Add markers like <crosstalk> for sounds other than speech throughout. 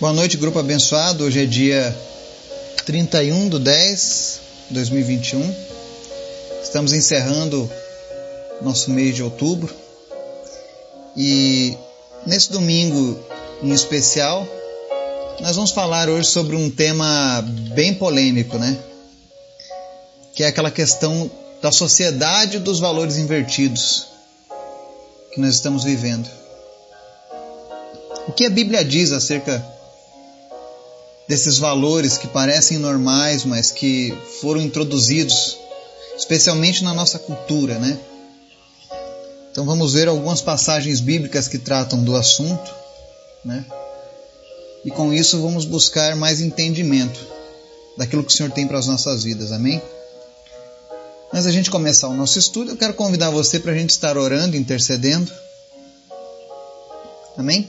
Boa noite, grupo abençoado. Hoje é dia 31 de 10 de 2021. Estamos encerrando nosso mês de outubro. E nesse domingo em especial, nós vamos falar hoje sobre um tema bem polêmico, né? Que é aquela questão da sociedade dos valores invertidos que nós estamos vivendo. O que a Bíblia diz acerca desses valores que parecem normais, mas que foram introduzidos, especialmente na nossa cultura, né? Então vamos ver algumas passagens bíblicas que tratam do assunto, né? E com isso vamos buscar mais entendimento daquilo que o Senhor tem para as nossas vidas, amém? Mas a gente começar o nosso estudo, eu quero convidar você para a gente estar orando, intercedendo. Amém?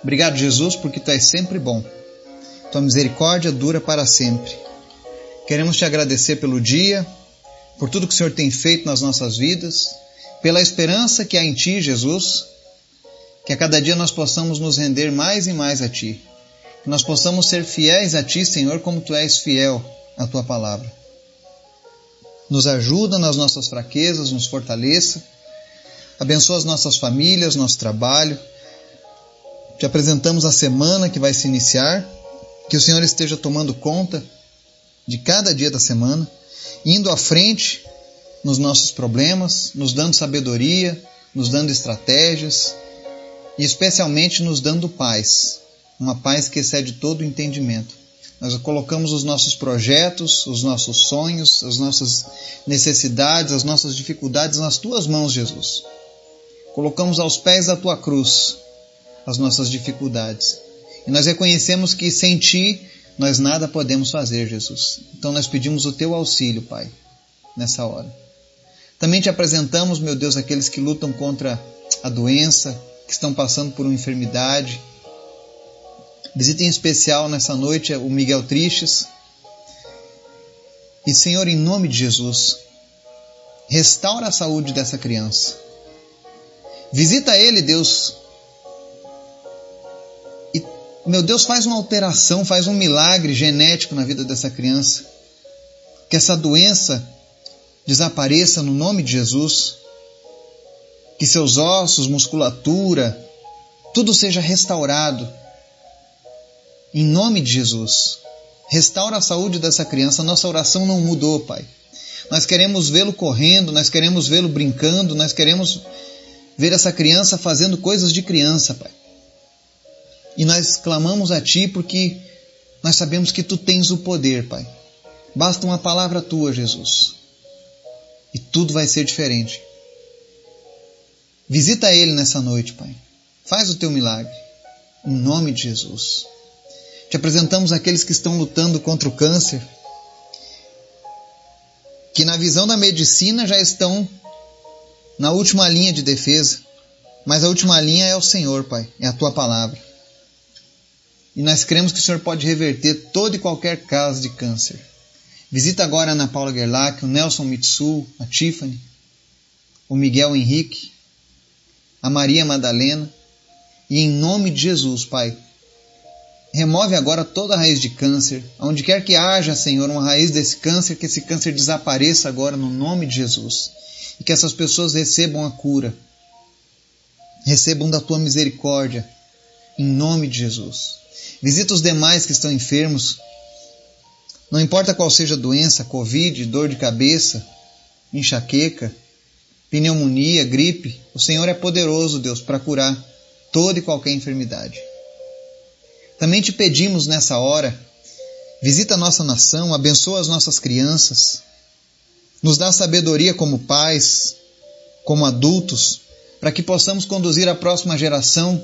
Obrigado, Jesus, porque tu és sempre bom. Tua misericórdia dura para sempre. Queremos te agradecer pelo dia, por tudo que o Senhor tem feito nas nossas vidas, pela esperança que há em Ti, Jesus, que a cada dia nós possamos nos render mais e mais a Ti, que nós possamos ser fiéis a Ti, Senhor, como Tu és fiel à Tua palavra. Nos ajuda nas nossas fraquezas, nos fortaleça, abençoa as nossas famílias, nosso trabalho. Te apresentamos a semana que vai se iniciar que o Senhor esteja tomando conta de cada dia da semana, indo à frente nos nossos problemas, nos dando sabedoria, nos dando estratégias e especialmente nos dando paz, uma paz que excede todo o entendimento. Nós colocamos os nossos projetos, os nossos sonhos, as nossas necessidades, as nossas dificuldades nas tuas mãos, Jesus. Colocamos aos pés da tua cruz as nossas dificuldades e nós reconhecemos que sem Ti nós nada podemos fazer, Jesus. Então nós pedimos o Teu auxílio, Pai, nessa hora. Também te apresentamos, meu Deus, aqueles que lutam contra a doença, que estão passando por uma enfermidade. Visita em especial nessa noite o Miguel Tristes. E, Senhor, em nome de Jesus, restaura a saúde dessa criança. Visita ele, Deus, meu Deus, faz uma alteração, faz um milagre genético na vida dessa criança. Que essa doença desapareça no nome de Jesus. Que seus ossos, musculatura, tudo seja restaurado. Em nome de Jesus. Restaura a saúde dessa criança. Nossa oração não mudou, Pai. Nós queremos vê-lo correndo, nós queremos vê-lo brincando, nós queremos ver essa criança fazendo coisas de criança, Pai. E nós clamamos a Ti porque nós sabemos que Tu tens o poder, Pai. Basta uma palavra Tua, Jesus. E tudo vai ser diferente. Visita Ele nessa noite, Pai. Faz o Teu milagre. Em nome de Jesus. Te apresentamos aqueles que estão lutando contra o câncer, que na visão da medicina já estão na última linha de defesa, mas a última linha é o Senhor, Pai, é a tua palavra. E nós cremos que o Senhor pode reverter todo e qualquer caso de câncer. Visita agora a Ana Paula Gerlach, o Nelson Mitsu, a Tiffany, o Miguel Henrique, a Maria Madalena. E em nome de Jesus, Pai, remove agora toda raiz de câncer. Onde quer que haja, Senhor, uma raiz desse câncer, que esse câncer desapareça agora no nome de Jesus. E que essas pessoas recebam a cura. Recebam da tua misericórdia. Em nome de Jesus. Visita os demais que estão enfermos. Não importa qual seja a doença, Covid, dor de cabeça, enxaqueca, pneumonia, gripe, o Senhor é poderoso, Deus, para curar toda e qualquer enfermidade. Também te pedimos nessa hora, visita a nossa nação, abençoa as nossas crianças, nos dá sabedoria como pais, como adultos, para que possamos conduzir a próxima geração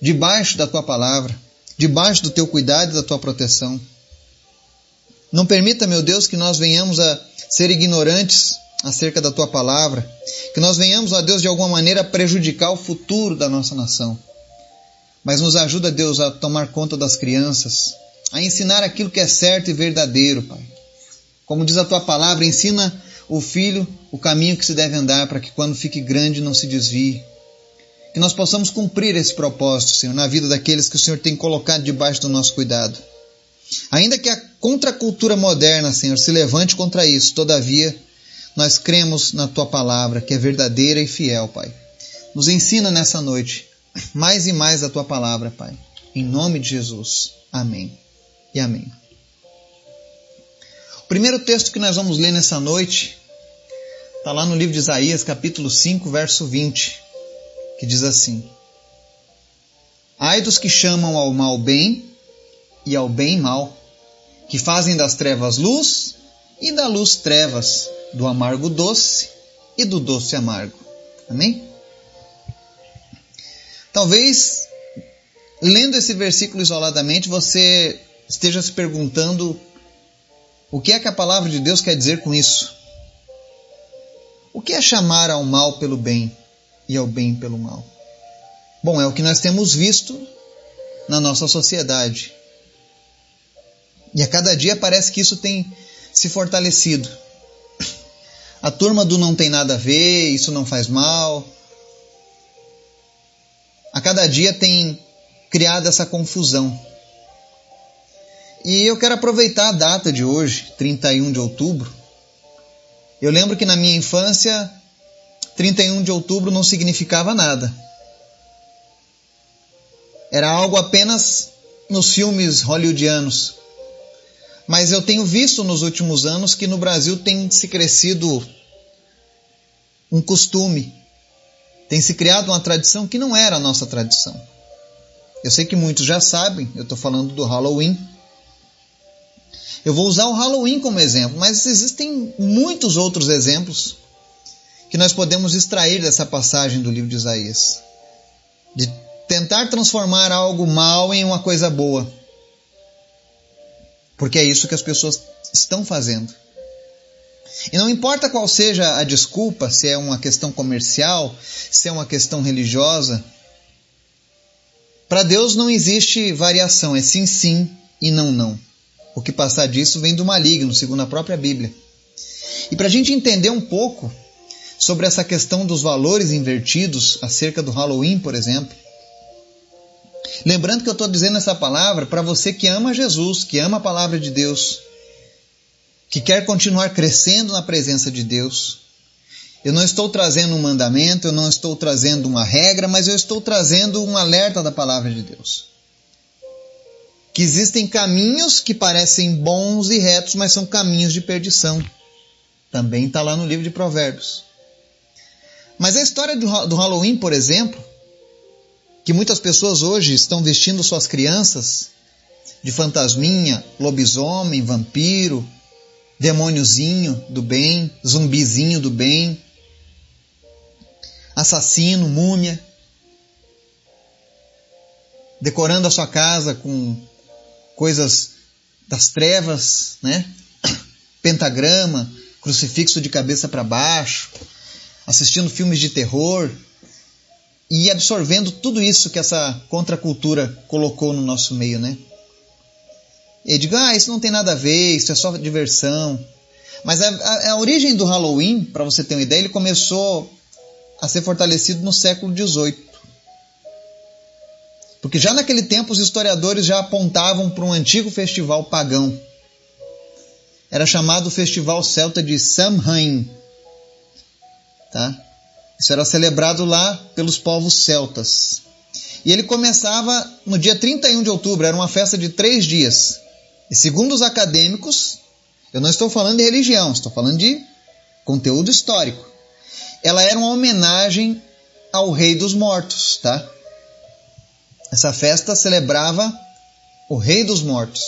debaixo da tua palavra debaixo do teu cuidado e da tua proteção. Não permita, meu Deus, que nós venhamos a ser ignorantes acerca da tua palavra, que nós venhamos, ó Deus, de alguma maneira prejudicar o futuro da nossa nação. Mas nos ajuda, Deus, a tomar conta das crianças, a ensinar aquilo que é certo e verdadeiro, Pai. Como diz a tua palavra, ensina o filho o caminho que se deve andar para que quando fique grande não se desvie. Que nós possamos cumprir esse propósito, Senhor, na vida daqueles que o Senhor tem colocado debaixo do nosso cuidado. Ainda que a contracultura moderna, Senhor, se levante contra isso, todavia, nós cremos na tua palavra, que é verdadeira e fiel, Pai. Nos ensina nessa noite mais e mais a tua palavra, Pai. Em nome de Jesus. Amém. E amém. O primeiro texto que nós vamos ler nessa noite está lá no livro de Isaías, capítulo 5, verso 20, que diz assim: Ai dos que chamam ao mal bem e ao bem mal, que fazem das trevas luz e da luz trevas, do amargo doce e do doce amargo. Amém? Talvez, lendo esse versículo isoladamente, você esteja se perguntando o que é que a palavra de Deus quer dizer com isso. O que é chamar ao mal pelo bem e ao bem pelo mal? Bom, é o que nós temos visto na nossa sociedade. E a cada dia parece que isso tem se fortalecido. A turma do não tem nada a ver, isso não faz mal. A cada dia tem criado essa confusão. E eu quero aproveitar a data de hoje, 31 de outubro. Eu lembro que na minha infância, 31 de outubro não significava nada. Era algo apenas nos filmes hollywoodianos. Mas eu tenho visto nos últimos anos que no Brasil tem se crescido um costume, tem se criado uma tradição que não era a nossa tradição. Eu sei que muitos já sabem, eu estou falando do Halloween. Eu vou usar o Halloween como exemplo, mas existem muitos outros exemplos que nós podemos extrair dessa passagem do livro de Isaías. De tentar transformar algo mal em uma coisa boa. Porque é isso que as pessoas estão fazendo. E não importa qual seja a desculpa, se é uma questão comercial, se é uma questão religiosa, para Deus não existe variação, é sim, sim e não, não. O que passar disso vem do maligno, segundo a própria Bíblia. E para a gente entender um pouco sobre essa questão dos valores invertidos acerca do Halloween, por exemplo, Lembrando que eu estou dizendo essa palavra para você que ama Jesus, que ama a palavra de Deus, que quer continuar crescendo na presença de Deus. Eu não estou trazendo um mandamento, eu não estou trazendo uma regra, mas eu estou trazendo um alerta da palavra de Deus. Que existem caminhos que parecem bons e retos, mas são caminhos de perdição. Também está lá no livro de Provérbios. Mas a história do Halloween, por exemplo, que muitas pessoas hoje estão vestindo suas crianças de fantasminha, lobisomem, vampiro, demôniozinho do bem, zumbizinho do bem, assassino, múmia, decorando a sua casa com coisas das trevas, né? <coughs> Pentagrama, crucifixo de cabeça para baixo, assistindo filmes de terror, e absorvendo tudo isso que essa contracultura colocou no nosso meio, né? E digo, ah, isso não tem nada a ver, isso é só diversão. Mas a, a, a origem do Halloween, para você ter uma ideia, ele começou a ser fortalecido no século XVIII. Porque já naquele tempo os historiadores já apontavam para um antigo festival pagão. Era chamado o Festival Celta de Samhain. Tá? Isso era celebrado lá pelos povos celtas. E ele começava no dia 31 de outubro, era uma festa de três dias. E segundo os acadêmicos, eu não estou falando de religião, estou falando de conteúdo histórico. Ela era uma homenagem ao Rei dos Mortos, tá? Essa festa celebrava o Rei dos Mortos.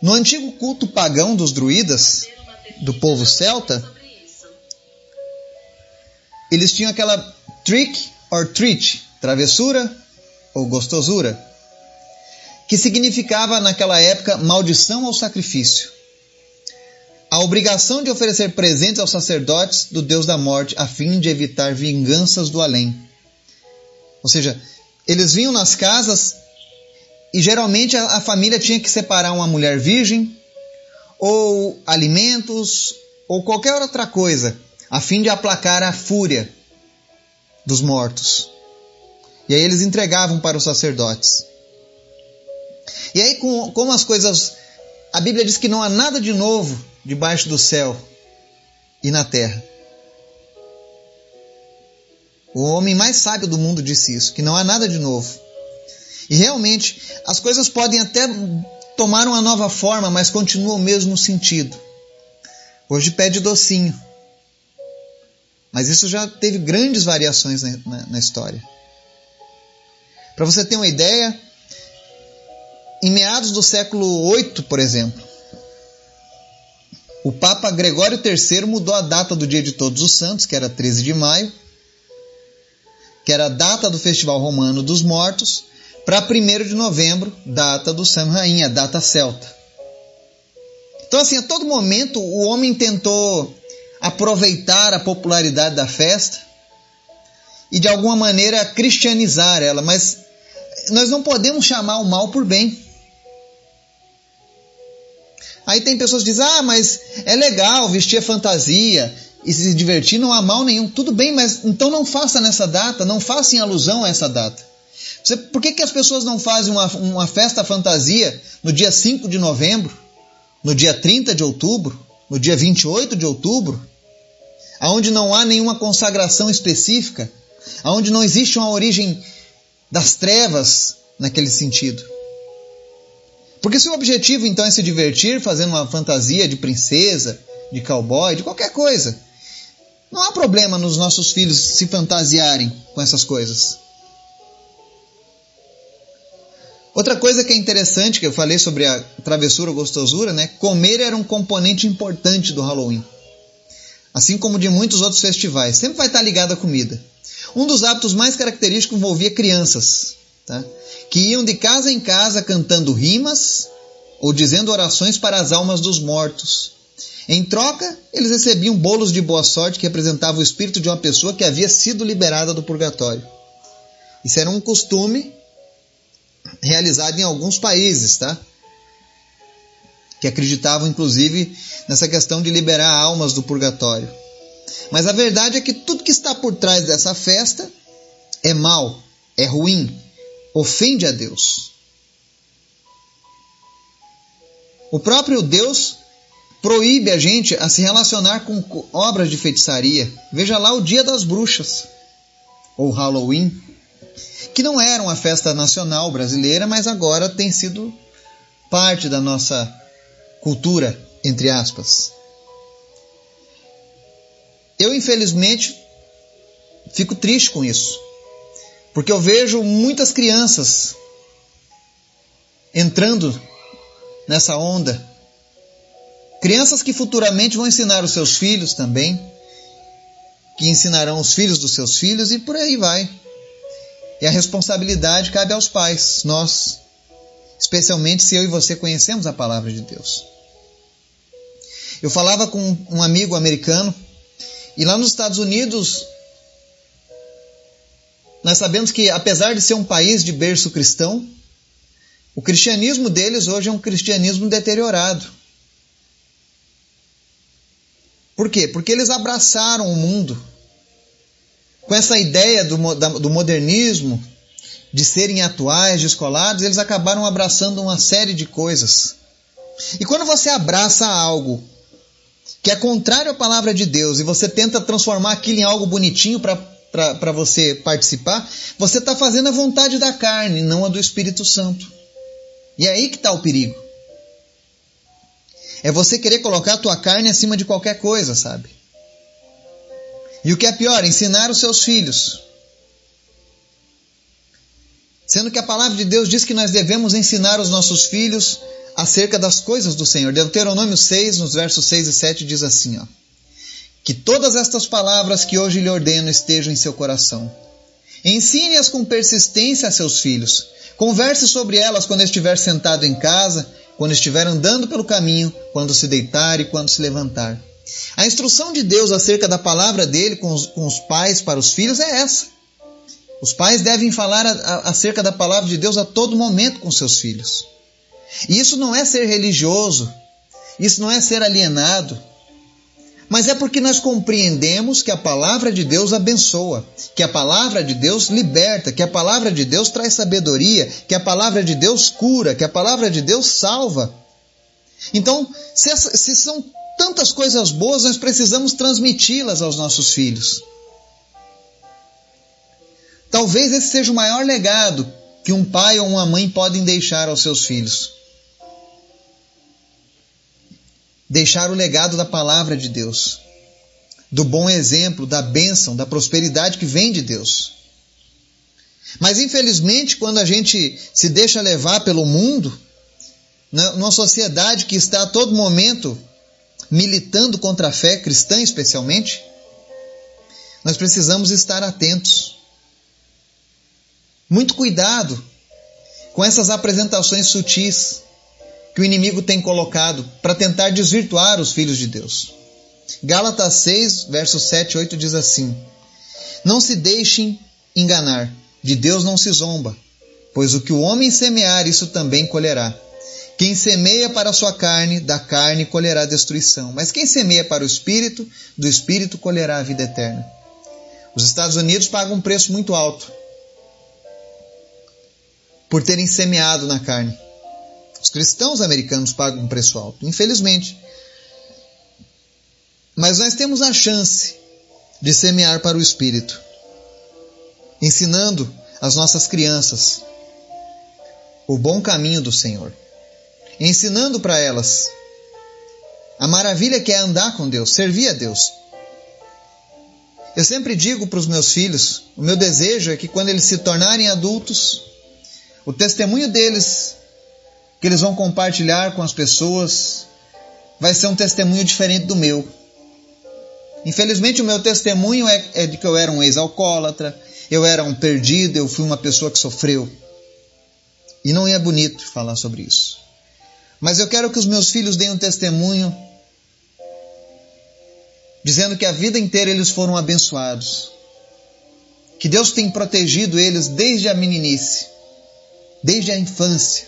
No antigo culto pagão dos druidas, do povo celta, eles tinham aquela trick or treat, travessura ou gostosura, que significava naquela época maldição ao sacrifício. A obrigação de oferecer presentes aos sacerdotes do Deus da morte a fim de evitar vinganças do além. Ou seja, eles vinham nas casas e geralmente a, a família tinha que separar uma mulher virgem ou alimentos ou qualquer outra coisa a fim de aplacar a fúria dos mortos. E aí eles entregavam para os sacerdotes. E aí, como as coisas. A Bíblia diz que não há nada de novo debaixo do céu e na terra. O homem mais sábio do mundo disse isso, que não há nada de novo. E realmente, as coisas podem até tomar uma nova forma, mas continuam o mesmo sentido. Hoje pede docinho. Mas isso já teve grandes variações na, na, na história. Para você ter uma ideia, em meados do século VIII, por exemplo, o Papa Gregório III mudou a data do Dia de Todos os Santos, que era 13 de maio, que era a data do Festival Romano dos Mortos, para 1 de novembro, data do Samhain, a data celta. Então, assim, a todo momento o homem tentou aproveitar a popularidade da festa e de alguma maneira cristianizar ela, mas nós não podemos chamar o mal por bem. Aí tem pessoas que dizem: ah, mas é legal vestir a fantasia e se divertir, não há mal nenhum. Tudo bem, mas então não faça nessa data, não faça em alusão a essa data. Você, por que, que as pessoas não fazem uma, uma festa fantasia no dia 5 de novembro, no dia 30 de outubro, no dia 28 de outubro, aonde não há nenhuma consagração específica, aonde não existe uma origem das trevas naquele sentido. Porque se o objetivo então é se divertir fazendo uma fantasia de princesa, de cowboy, de qualquer coisa, não há problema nos nossos filhos se fantasiarem com essas coisas. Outra coisa que é interessante, que eu falei sobre a travessura ou gostosura, né? Comer era um componente importante do Halloween. Assim como de muitos outros festivais. Sempre vai estar ligado à comida. Um dos hábitos mais característicos envolvia crianças, tá? que iam de casa em casa cantando rimas ou dizendo orações para as almas dos mortos. Em troca, eles recebiam bolos de boa sorte que representavam o espírito de uma pessoa que havia sido liberada do purgatório. Isso era um costume realizado em alguns países, tá? Que acreditavam, inclusive, nessa questão de liberar almas do purgatório. Mas a verdade é que tudo que está por trás dessa festa é mal, é ruim, ofende a Deus. O próprio Deus proíbe a gente a se relacionar com obras de feitiçaria. Veja lá o Dia das Bruxas, ou Halloween, que não era uma festa nacional brasileira, mas agora tem sido parte da nossa cultura, entre aspas. Eu, infelizmente, fico triste com isso, porque eu vejo muitas crianças entrando nessa onda. Crianças que futuramente vão ensinar os seus filhos também, que ensinarão os filhos dos seus filhos e por aí vai. E a responsabilidade cabe aos pais, nós, especialmente se eu e você conhecemos a palavra de Deus. Eu falava com um amigo americano e lá nos Estados Unidos, nós sabemos que, apesar de ser um país de berço cristão, o cristianismo deles hoje é um cristianismo deteriorado. Por quê? Porque eles abraçaram o mundo com essa ideia do, do modernismo, de serem atuais, descolados, eles acabaram abraçando uma série de coisas. E quando você abraça algo que é contrário à palavra de Deus e você tenta transformar aquilo em algo bonitinho para você participar, você está fazendo a vontade da carne, não a do Espírito Santo. E é aí que está o perigo. É você querer colocar a tua carne acima de qualquer coisa, sabe? E o que é pior, ensinar os seus filhos. Sendo que a palavra de Deus diz que nós devemos ensinar os nossos filhos acerca das coisas do Senhor. Deuteronômio 6, nos versos 6 e 7, diz assim: ó, Que todas estas palavras que hoje lhe ordeno estejam em seu coração. Ensine-as com persistência a seus filhos. Converse sobre elas quando estiver sentado em casa, quando estiver andando pelo caminho, quando se deitar e quando se levantar. A instrução de Deus acerca da palavra dele com os, com os pais para os filhos é essa. Os pais devem falar a, a, acerca da palavra de Deus a todo momento com seus filhos. E isso não é ser religioso, isso não é ser alienado, mas é porque nós compreendemos que a palavra de Deus abençoa, que a palavra de Deus liberta, que a palavra de Deus traz sabedoria, que a palavra de Deus cura, que a palavra de Deus salva. Então, se, se são tantas coisas boas, nós precisamos transmiti-las aos nossos filhos. Talvez esse seja o maior legado que um pai ou uma mãe podem deixar aos seus filhos. Deixar o legado da palavra de Deus, do bom exemplo, da bênção, da prosperidade que vem de Deus. Mas infelizmente, quando a gente se deixa levar pelo mundo, né, numa sociedade que está a todo momento militando contra a fé cristã, especialmente, nós precisamos estar atentos. Muito cuidado com essas apresentações sutis que o inimigo tem colocado para tentar desvirtuar os filhos de Deus. Gálatas 6, versos 7 e 8 diz assim: Não se deixem enganar, de Deus não se zomba, pois o que o homem semear, isso também colherá. Quem semeia para a sua carne, da carne colherá destruição, mas quem semeia para o espírito, do espírito colherá a vida eterna. Os Estados Unidos pagam um preço muito alto por terem semeado na carne. Os cristãos americanos pagam um preço alto, infelizmente. Mas nós temos a chance de semear para o espírito, ensinando as nossas crianças o bom caminho do Senhor ensinando para elas a maravilha que é andar com Deus, servir a Deus. Eu sempre digo para os meus filhos: o meu desejo é que quando eles se tornarem adultos, o testemunho deles, que eles vão compartilhar com as pessoas, vai ser um testemunho diferente do meu. Infelizmente, o meu testemunho é, é de que eu era um ex-alcoólatra, eu era um perdido, eu fui uma pessoa que sofreu. E não é bonito falar sobre isso. Mas eu quero que os meus filhos deem um testemunho dizendo que a vida inteira eles foram abençoados. Que Deus tem protegido eles desde a meninice, desde a infância.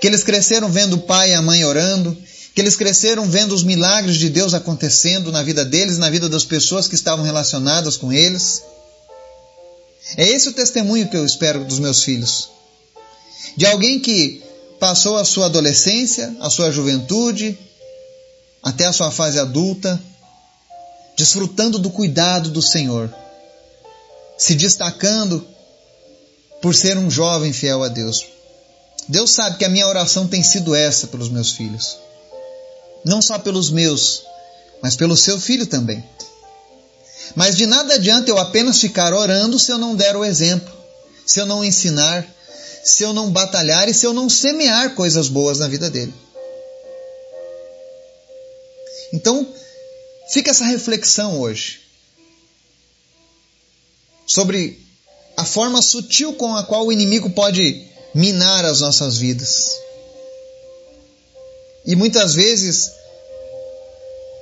Que eles cresceram vendo o pai e a mãe orando, que eles cresceram vendo os milagres de Deus acontecendo na vida deles, na vida das pessoas que estavam relacionadas com eles. É esse o testemunho que eu espero dos meus filhos. De alguém que passou a sua adolescência, a sua juventude, até a sua fase adulta, desfrutando do cuidado do Senhor, se destacando por ser um jovem fiel a Deus. Deus sabe que a minha oração tem sido essa pelos meus filhos. Não só pelos meus, mas pelo seu filho também. Mas de nada adianta eu apenas ficar orando se eu não der o exemplo, se eu não ensinar, se eu não batalhar e se eu não semear coisas boas na vida dele. Então, fica essa reflexão hoje sobre a forma sutil com a qual o inimigo pode minar as nossas vidas. E muitas vezes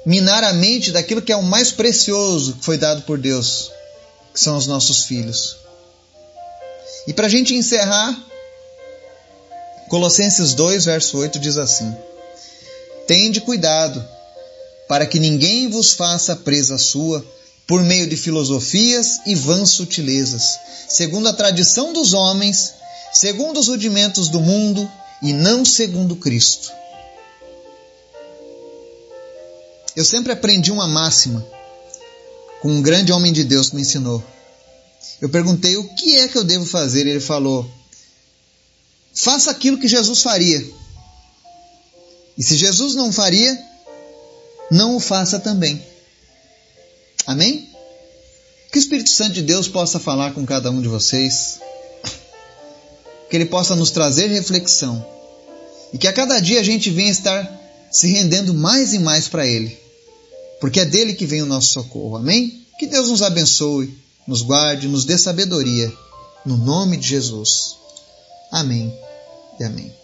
minar a mente daquilo que é o mais precioso que foi dado por Deus, que são os nossos filhos. E para a gente encerrar, Colossenses 2, verso 8 diz assim: Tende cuidado, para que ninguém vos faça presa sua por meio de filosofias e vãs sutilezas, segundo a tradição dos homens, segundo os rudimentos do mundo e não segundo Cristo. Eu sempre aprendi uma máxima com um grande homem de Deus que me ensinou. Eu perguntei o que é que eu devo fazer, ele falou: faça aquilo que Jesus faria. E se Jesus não faria, não o faça também. Amém? Que o Espírito Santo de Deus possa falar com cada um de vocês, que ele possa nos trazer reflexão e que a cada dia a gente venha estar se rendendo mais e mais para Ele, porque é dele que vem o nosso socorro. Amém? Que Deus nos abençoe, nos guarde, nos dê sabedoria, no nome de Jesus. Amém e amém.